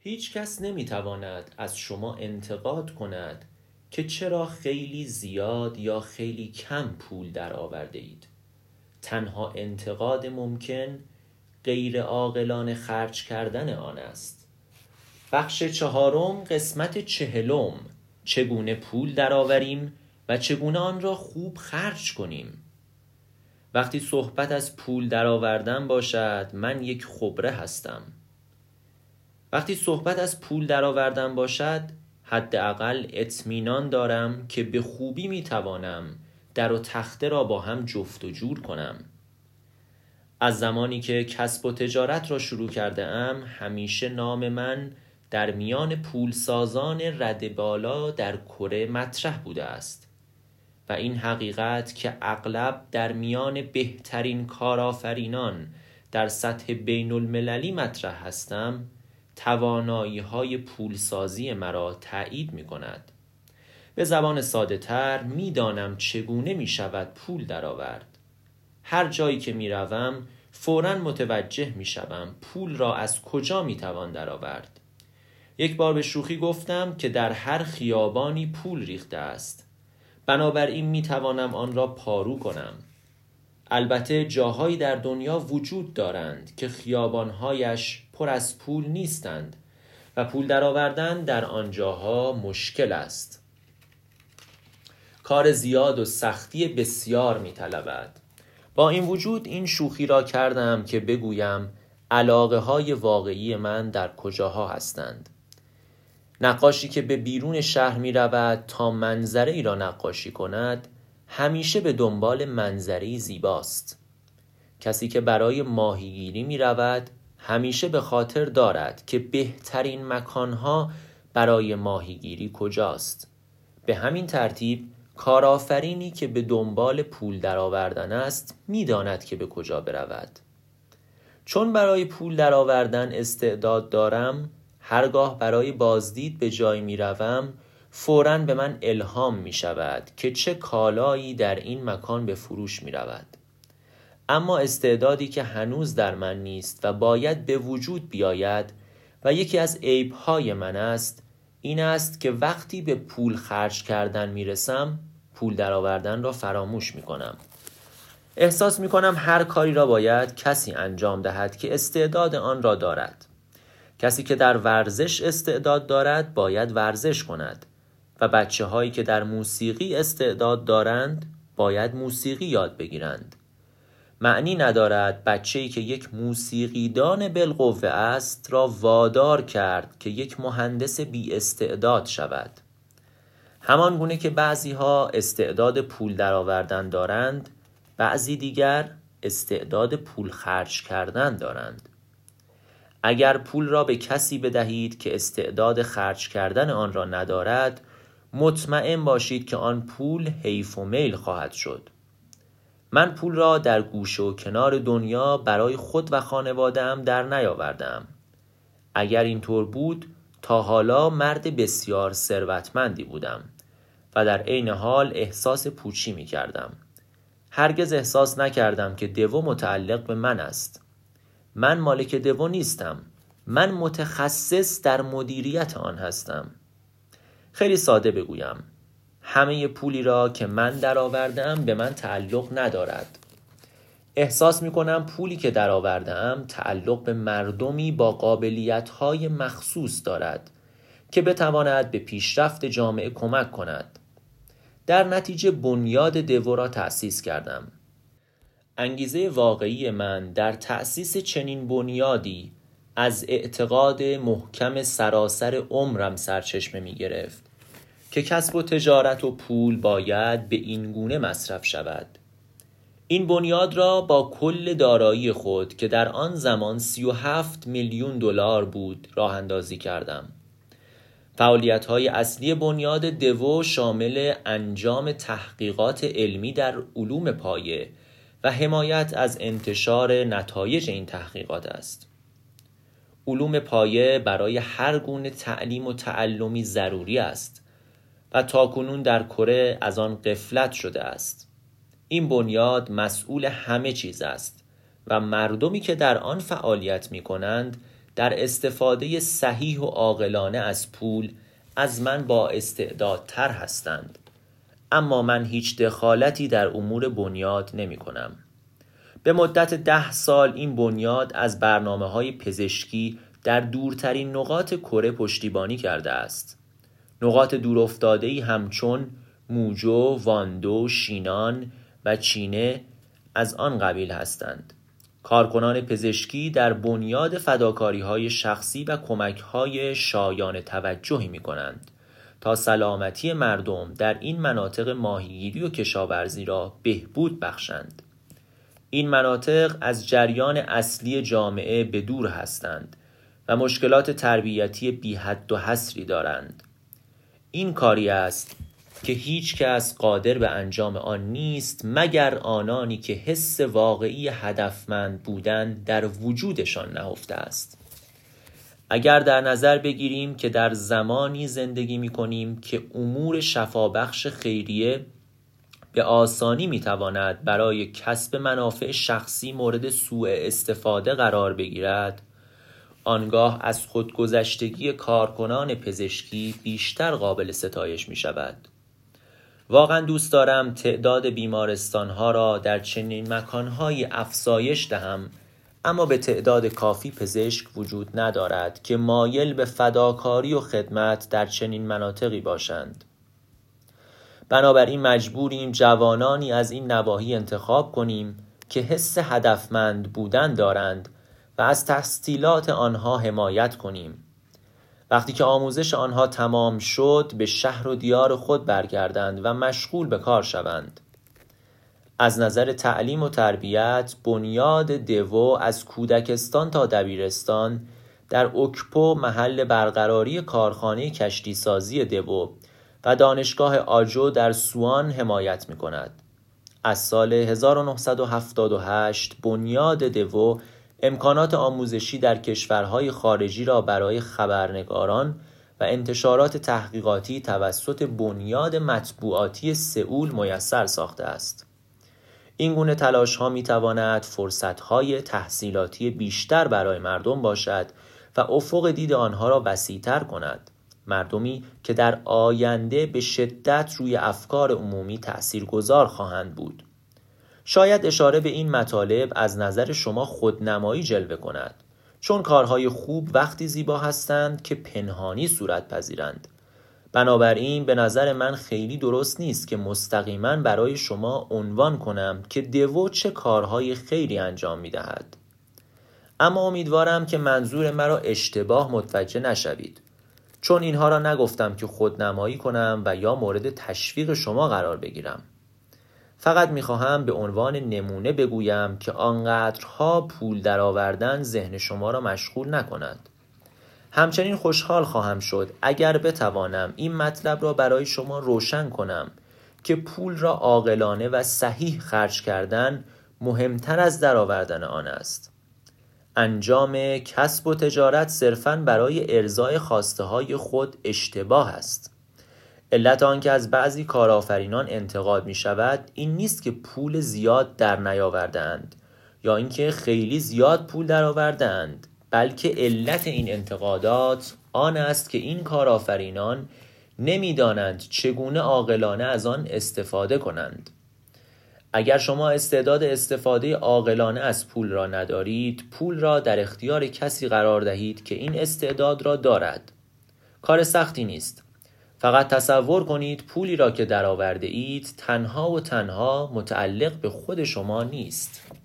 هیچ کس نمی تواند از شما انتقاد کند که چرا خیلی زیاد یا خیلی کم پول درآورده اید. تنها انتقاد ممکن غیر عاقلانه خرج کردن آن است. بخش چهارم قسمت چهلم. چگونه پول درآوریم و چگونه آن را خوب خرج کنیم؟ وقتی صحبت از پول درآوردن باشد من یک خبره هستم. وقتی صحبت از پول درآوردن باشد حداقل اطمینان دارم که به خوبی می توانم در و تخته را با هم جفت و جور کنم. از زمانی که کسب و تجارت را شروع کرده ام همیشه نام من در میان پولسازان رد بالا در کره مطرح بوده است. و این حقیقت که اغلب در میان بهترین کارآفرینان در سطح بین المللی مطرح هستم توانایی های پولسازی مرا تایید می کند به زبان ساده تر می دانم چگونه می شود پول درآورد. هر جایی که می روم فورا متوجه می شوم پول را از کجا می توان درآورد. یک بار به شوخی گفتم که در هر خیابانی پول ریخته است. بنابراین می توانم آن را پارو کنم. البته جاهایی در دنیا وجود دارند که خیابانهایش پر از پول نیستند و پول درآوردن در آنجاها مشکل است. کار زیاد و سختی بسیار می طلبد با این وجود این شوخی را کردم که بگویم علاقه های واقعی من در کجاها هستند. نقاشی که به بیرون شهر می رود تا منظره ای را نقاشی کند همیشه به دنبال منظری زیباست. کسی که برای ماهیگیری می رود همیشه به خاطر دارد که بهترین مکانها برای ماهیگیری کجاست. به همین ترتیب کارآفرینی که به دنبال پول درآوردن است می‌داند که به کجا برود. چون برای پول درآوردن استعداد دارم هرگاه برای بازدید به جای می روم فورا به من الهام می شود که چه کالایی در این مکان به فروش می رود اما استعدادی که هنوز در من نیست و باید به وجود بیاید و یکی از عیبهای من است این است که وقتی به پول خرج کردن می رسم پول درآوردن را فراموش می کنم احساس می کنم هر کاری را باید کسی انجام دهد که استعداد آن را دارد. کسی که در ورزش استعداد دارد باید ورزش کند و بچه هایی که در موسیقی استعداد دارند باید موسیقی یاد بگیرند. معنی ندارد بچه ای که یک موسیقیدان بالقوه است را وادار کرد که یک مهندس بی استعداد شود. همان گونه که بعضی ها استعداد پول درآوردن دارند بعضی دیگر استعداد پول خرج کردن دارند. اگر پول را به کسی بدهید که استعداد خرج کردن آن را ندارد مطمئن باشید که آن پول حیف و میل خواهد شد. من پول را در گوشه و کنار دنیا برای خود و خانوادهام در نیاوردم. اگر اینطور بود تا حالا مرد بسیار ثروتمندی بودم و در عین حال احساس پوچی می کردم. هرگز احساس نکردم که دو متعلق به من است. من مالک دو نیستم. من متخصص در مدیریت آن هستم. خیلی ساده بگویم. همه پولی را که من درآوردهام به من تعلق ندارد. احساس می کنم پولی که درآوردهام تعلق به مردمی با قابلیت های مخصوص دارد که بتواند به پیشرفت جامعه کمک کند. در نتیجه بنیاد دو را تأسیس کردم. انگیزه واقعی من در تأسیس چنین بنیادی از اعتقاد محکم سراسر عمرم سرچشمه می گرفت که کسب و تجارت و پول باید به این گونه مصرف شود. این بنیاد را با کل دارایی خود که در آن زمان سی و هفت میلیون دلار بود راه اندازی کردم. فعالیت های اصلی بنیاد دو شامل انجام تحقیقات علمی در علوم پایه و حمایت از انتشار نتایج این تحقیقات است. علوم پایه برای هر گونه تعلیم و تعلمی ضروری است. و تاکنون در کره از آن غفلت شده است این بنیاد مسئول همه چیز است و مردمی که در آن فعالیت می کنند در استفاده صحیح و عاقلانه از پول از من با استعدادتر هستند اما من هیچ دخالتی در امور بنیاد نمی کنم. به مدت ده سال این بنیاد از برنامه های پزشکی در دورترین نقاط کره پشتیبانی کرده است. نقاط دورافتاده‌ای همچون موجو، واندو، شینان و چینه از آن قبیل هستند. کارکنان پزشکی در بنیاد فداکاری های شخصی و کمک های شایان توجهی می کنند تا سلامتی مردم در این مناطق ماهیگیری و کشاورزی را بهبود بخشند. این مناطق از جریان اصلی جامعه به دور هستند و مشکلات تربیتی بی حد و حصری دارند. این کاری است که هیچ کس قادر به انجام آن نیست مگر آنانی که حس واقعی هدفمند بودن در وجودشان نهفته است. اگر در نظر بگیریم که در زمانی زندگی می کنیم که امور شفابخش خیریه به آسانی می تواند برای کسب منافع شخصی مورد سوء استفاده قرار بگیرد آنگاه از خودگذشتگی کارکنان پزشکی بیشتر قابل ستایش می شود واقعا دوست دارم تعداد بیمارستان ها را در چنین مکانهایی افزایش دهم اما به تعداد کافی پزشک وجود ندارد که مایل به فداکاری و خدمت در چنین مناطقی باشند. بنابراین مجبوریم جوانانی از این نواحی انتخاب کنیم که حس هدفمند بودن دارند و از تحصیلات آنها حمایت کنیم وقتی که آموزش آنها تمام شد به شهر و دیار خود برگردند و مشغول به کار شوند از نظر تعلیم و تربیت بنیاد دو از کودکستان تا دبیرستان در اکپو محل برقراری کارخانه کشتی سازی دو و دانشگاه آجو در سوان حمایت می کند. از سال 1978 بنیاد دو امکانات آموزشی در کشورهای خارجی را برای خبرنگاران و انتشارات تحقیقاتی توسط بنیاد مطبوعاتی سئول میسر ساخته است. این گونه تلاش ها می تواند فرصت های تحصیلاتی بیشتر برای مردم باشد و افق دید آنها را وسیعتر کند. مردمی که در آینده به شدت روی افکار عمومی تأثیرگذار خواهند بود. شاید اشاره به این مطالب از نظر شما خودنمایی جلوه کند چون کارهای خوب وقتی زیبا هستند که پنهانی صورت پذیرند. بنابراین به نظر من خیلی درست نیست که مستقیما برای شما عنوان کنم که دو چه کارهای خیلی انجام می دهد. اما امیدوارم که منظور مرا اشتباه متوجه نشوید. چون اینها را نگفتم که خودنمایی کنم و یا مورد تشویق شما قرار بگیرم. فقط می‌خواهم به عنوان نمونه بگویم که آنقدرها پول درآوردن ذهن شما را مشغول نکند. همچنین خوشحال خواهم شد اگر بتوانم این مطلب را برای شما روشن کنم که پول را عاقلانه و صحیح خرج کردن مهمتر از درآوردن آن است. انجام کسب و تجارت صرفا برای ارزای خواسته های خود اشتباه است. علت آنکه از بعضی کارآفرینان انتقاد می شود این نیست که پول زیاد در نیاوردند یا اینکه خیلی زیاد پول درآوردند بلکه علت این انتقادات آن است که این کارآفرینان نمی‌دانند چگونه عاقلانه از آن استفاده کنند. اگر شما استعداد استفاده عاقلانه از پول را ندارید پول را در اختیار کسی قرار دهید که این استعداد را دارد. کار سختی نیست. فقط تصور کنید پولی را که درآورده اید تنها و تنها متعلق به خود شما نیست.